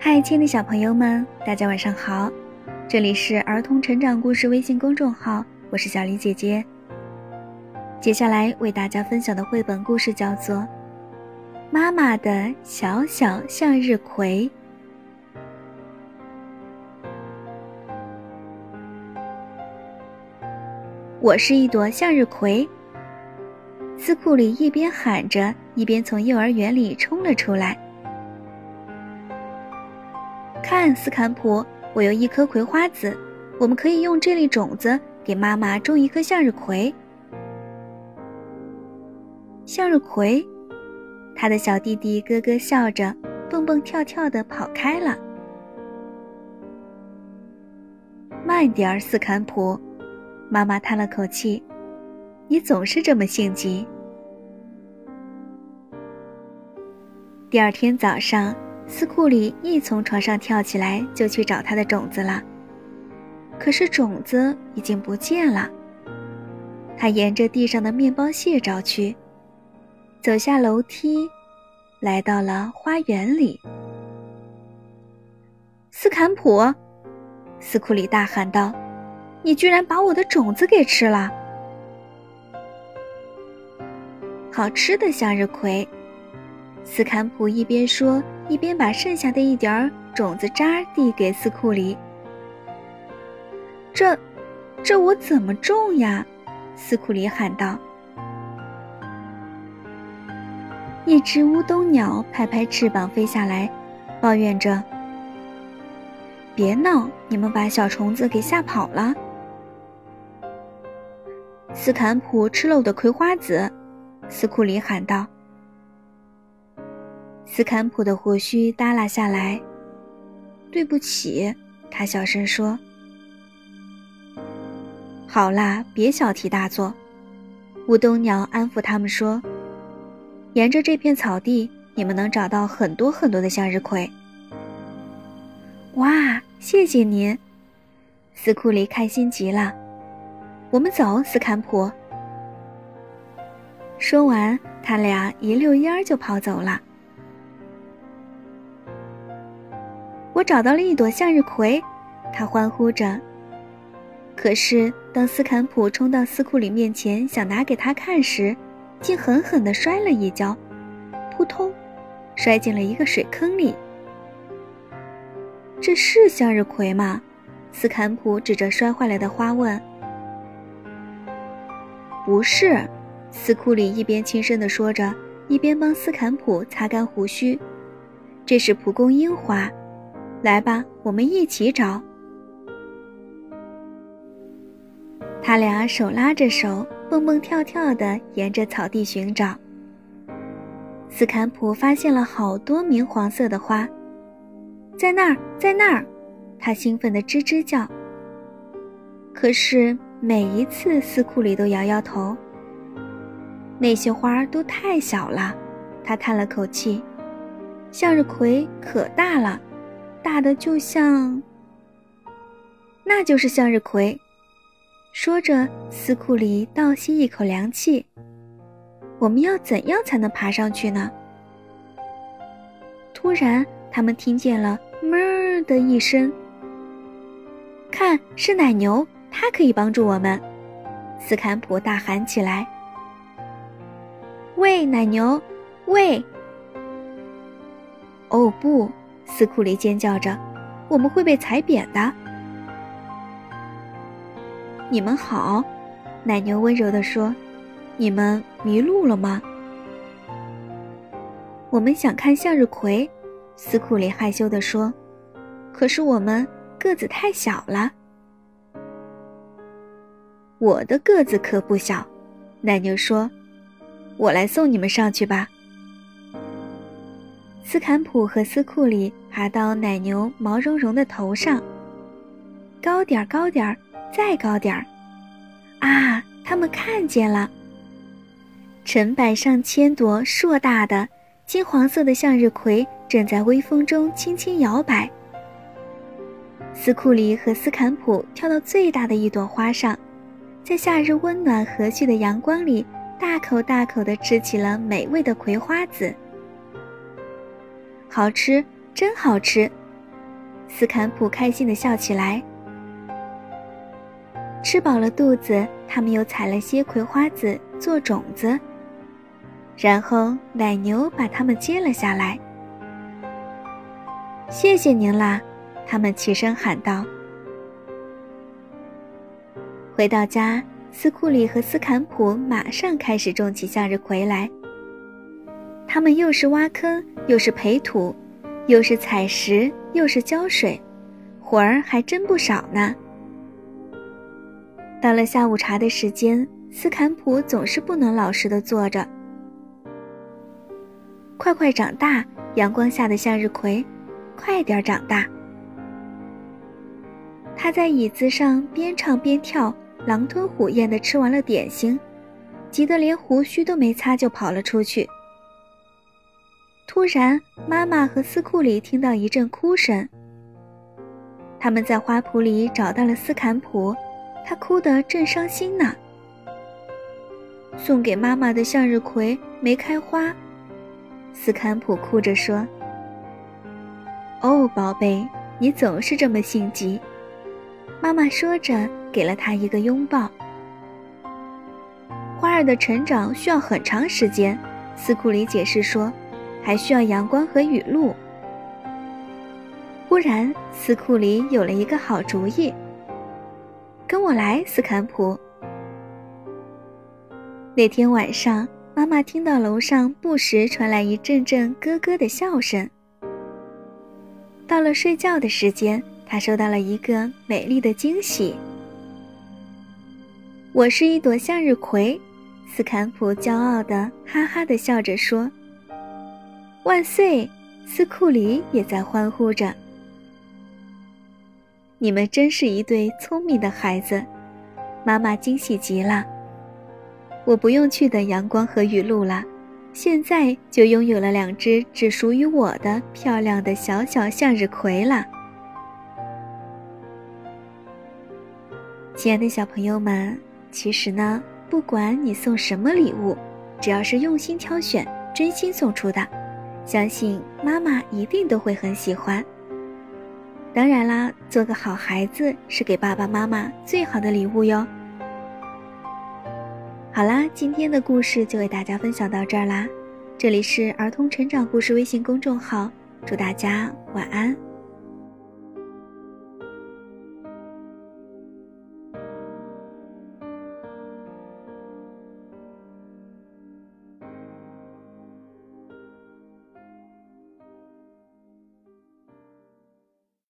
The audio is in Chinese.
嗨，亲爱的小朋友们，大家晚上好！这里是儿童成长故事微信公众号，我是小黎姐姐。接下来为大家分享的绘本故事叫做《妈妈的小小向日葵》。我是一朵向日葵。斯库里一边喊着，一边从幼儿园里冲了出来。看，斯坎普，我有一颗葵花籽，我们可以用这粒种子给妈妈种一颗向日葵。向日葵，他的小弟弟咯咯笑着，蹦蹦跳跳的跑开了。慢点儿，斯坎普，妈妈叹了口气，你总是这么性急。第二天早上。斯库里一从床上跳起来，就去找他的种子了。可是种子已经不见了。他沿着地上的面包屑找去，走下楼梯，来到了花园里。斯坎普，斯库里大喊道：“你居然把我的种子给吃了！好吃的向日葵！”斯坎普一边说。一边把剩下的一点儿种子渣递给斯库里。这，这我怎么种呀？斯库里喊道。一只乌冬鸟拍拍翅膀飞下来，抱怨着：“别闹，你们把小虫子给吓跑了。”斯坦普吃了我的葵花籽，斯库里喊道。斯坎普的胡须耷拉下来。对不起，他小声说。好啦，别小题大做。乌冬鸟安抚他们说：“沿着这片草地，你们能找到很多很多的向日葵。”哇，谢谢您！斯库里开心极了。我们走，斯坎普。说完，他俩一溜烟儿就跑走了。我找到了一朵向日葵，他欢呼着。可是当斯坎普冲到斯库里面前想拿给他看时，竟狠狠地摔了一跤，扑通，摔进了一个水坑里。这是向日葵吗？斯坎普指着摔坏了的花问。不是，斯库里一边轻声地说着，一边帮斯坎普擦干胡须。这是蒲公英花。来吧，我们一起找。他俩手拉着手，蹦蹦跳跳的沿着草地寻找。斯坎普发现了好多明黄色的花，在那儿，在那儿，他兴奋的吱吱叫。可是每一次，斯库里都摇摇头。那些花都太小了，他叹了口气。向日葵可大了。大的就像，那就是向日葵。说着，斯库里倒吸一口凉气。我们要怎样才能爬上去呢？突然，他们听见了“哞”的一声。看，是奶牛，它可以帮助我们！斯坎普大喊起来：“喂，奶牛，喂！”哦不！斯库里尖叫着：“我们会被踩扁的！”你们好，奶牛温柔地说：“你们迷路了吗？”我们想看向日葵，斯库里害羞地说：“可是我们个子太小了。”我的个子可不小，奶牛说：“我来送你们上去吧。”斯坎普和斯库里爬到奶牛毛茸茸的头上，高点儿，高点儿，再高点儿！啊，他们看见了，成百上千朵硕大的金黄色的向日葵正在微风中轻轻摇摆。斯库里和斯坎普跳到最大的一朵花上，在夏日温暖和煦的阳光里，大口大口地吃起了美味的葵花籽。好吃，真好吃！斯坎普开心地笑起来。吃饱了肚子，他们又采了些葵花籽做种子，然后奶牛把它们接了下来。谢谢您啦！他们齐声喊道。回到家，斯库里和斯坎普马上开始种起向日葵来。他们又是挖坑，又是培土，又是采石，又是浇水，活儿还真不少呢。到了下午茶的时间，斯坎普总是不能老实的坐着。快快长大，阳光下的向日葵，快点长大！他在椅子上边唱边跳，狼吞虎咽的吃完了点心，急得连胡须都没擦就跑了出去。突然，妈妈和斯库里听到一阵哭声。他们在花圃里找到了斯坎普。他哭得正伤心呢。送给妈妈的向日葵没开花，斯坎普哭着说：“哦，宝贝，你总是这么性急。”妈妈说着，给了他一个拥抱。花儿的成长需要很长时间，斯库里解释说，还需要阳光和雨露。忽然，斯库里有了一个好主意。跟我来，斯坎普。那天晚上，妈妈听到楼上不时传来一阵阵咯咯的笑声。到了睡觉的时间，她收到了一个美丽的惊喜。我是一朵向日葵，斯坎普骄傲的哈哈的笑着说：“万岁！”斯库里也在欢呼着。你们真是一对聪明的孩子，妈妈惊喜极了。我不用去等阳光和雨露了，现在就拥有了两只只属于我的漂亮的小小向日葵了。亲爱的小朋友们，其实呢，不管你送什么礼物，只要是用心挑选、真心送出的，相信妈妈一定都会很喜欢。当然啦，做个好孩子是给爸爸妈妈最好的礼物哟。好啦，今天的故事就为大家分享到这儿啦。这里是儿童成长故事微信公众号，祝大家晚安。